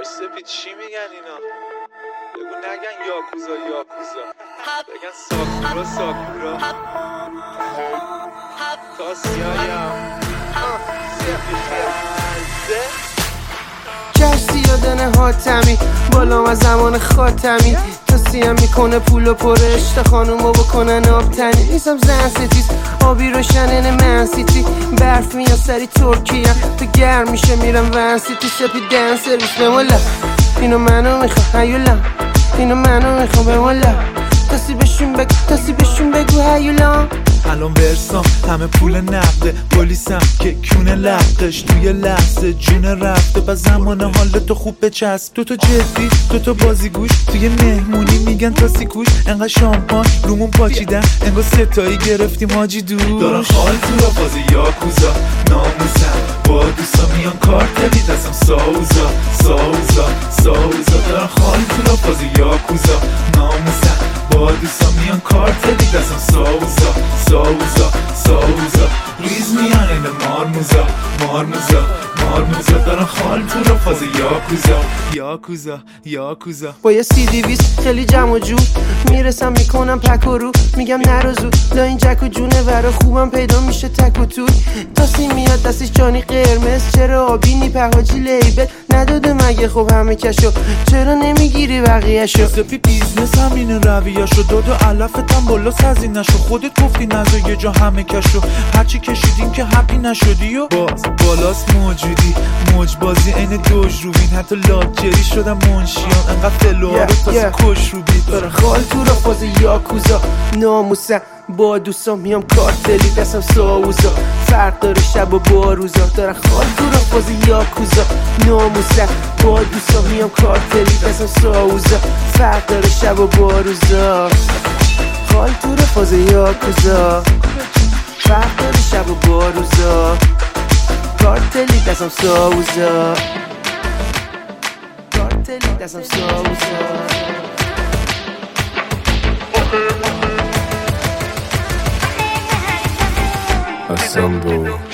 باش سپید چی میگن اینا؟ بگو نگن یاکوزا یاکوزا. بگن ساکورا ساکورا. تاسیایم کشتی یادن حاتمی بالا از زمان خاتمی. سیم می‌کنه پول و پرش تا خانومو بکنن آب تنی. نیستم زن ستیز آبی روشنن من سیتی. برف میاد سری ترکیه تو گرم میشه میرم ون سیتی. سپی دن سرویس بمولا. اینو منو می‌خوام هیولا اینو منو می‌خوام بمولا. تاسی بشون بگو تاسی بشون بگو هیولا الان ورسام همه پول نقده. پلیسم که کونه لقش توی لحظه جون رفته. و زمان حال تو خوب بچسب تو تو جدی تو تو بازیگوش. توی مهمونی میگن تا سیکوش انقدر شامپان رومون پاچیدن. انگار ستایی گرفتیم حاجی دور دارن خال تو را بازی یاکوزا. ناموسم با دوستا میان کارتلی دستم ساوزا ساوزا ساوزا. دارن خال تو را بازی یاکوزا. با دوستا میان کارتلی دستم ساوزا ساوزا ساوزا ریز میان این مارموزا مارموزا مارموزا دارن خال تو را فاز یاکوزا یاکوزا یاکوزا با یه سی دیویس خیلی جمع جو. می‌رسم می‌کنم پک و رو. میگم نروزو لا این جک و جونه ورا خوبم پیدا میشه تک و توی تاسی میاد دستش جانی قرمز. چرا آبی نی پهاجی لیبل؟ نداده مگه؟ خب همه کشو. چرا نمی‌گیری بقیهشو؟ سپی بیزنس همینه رویاشو. داد و علفتم بالا سزی نشو خودت گفتی نزا یه جا همه کشو. هرچی کشیدیم که حقی نشدی و؟ باز بالاست موجودی. موج بازی عین دوج روبین. حتی لاجری شدم منشیان. انقدر فلوها رو تازه کش رو بید خال تو را فاز یاکوزا. ناموسم. با دوستان میام کارتلی. دستم ساوزا فرق داره شب و باروزا داره خال را فاز یاکوزا ناموسم با دوستان میام کارتلی دستم ساوزا. فرق داره شب و باروزا خال تو فاز یاکوزا فرق داره شب و باروزا کارتلی دستم ساوزا. کارتلی دستم ساوزا. Istanbul.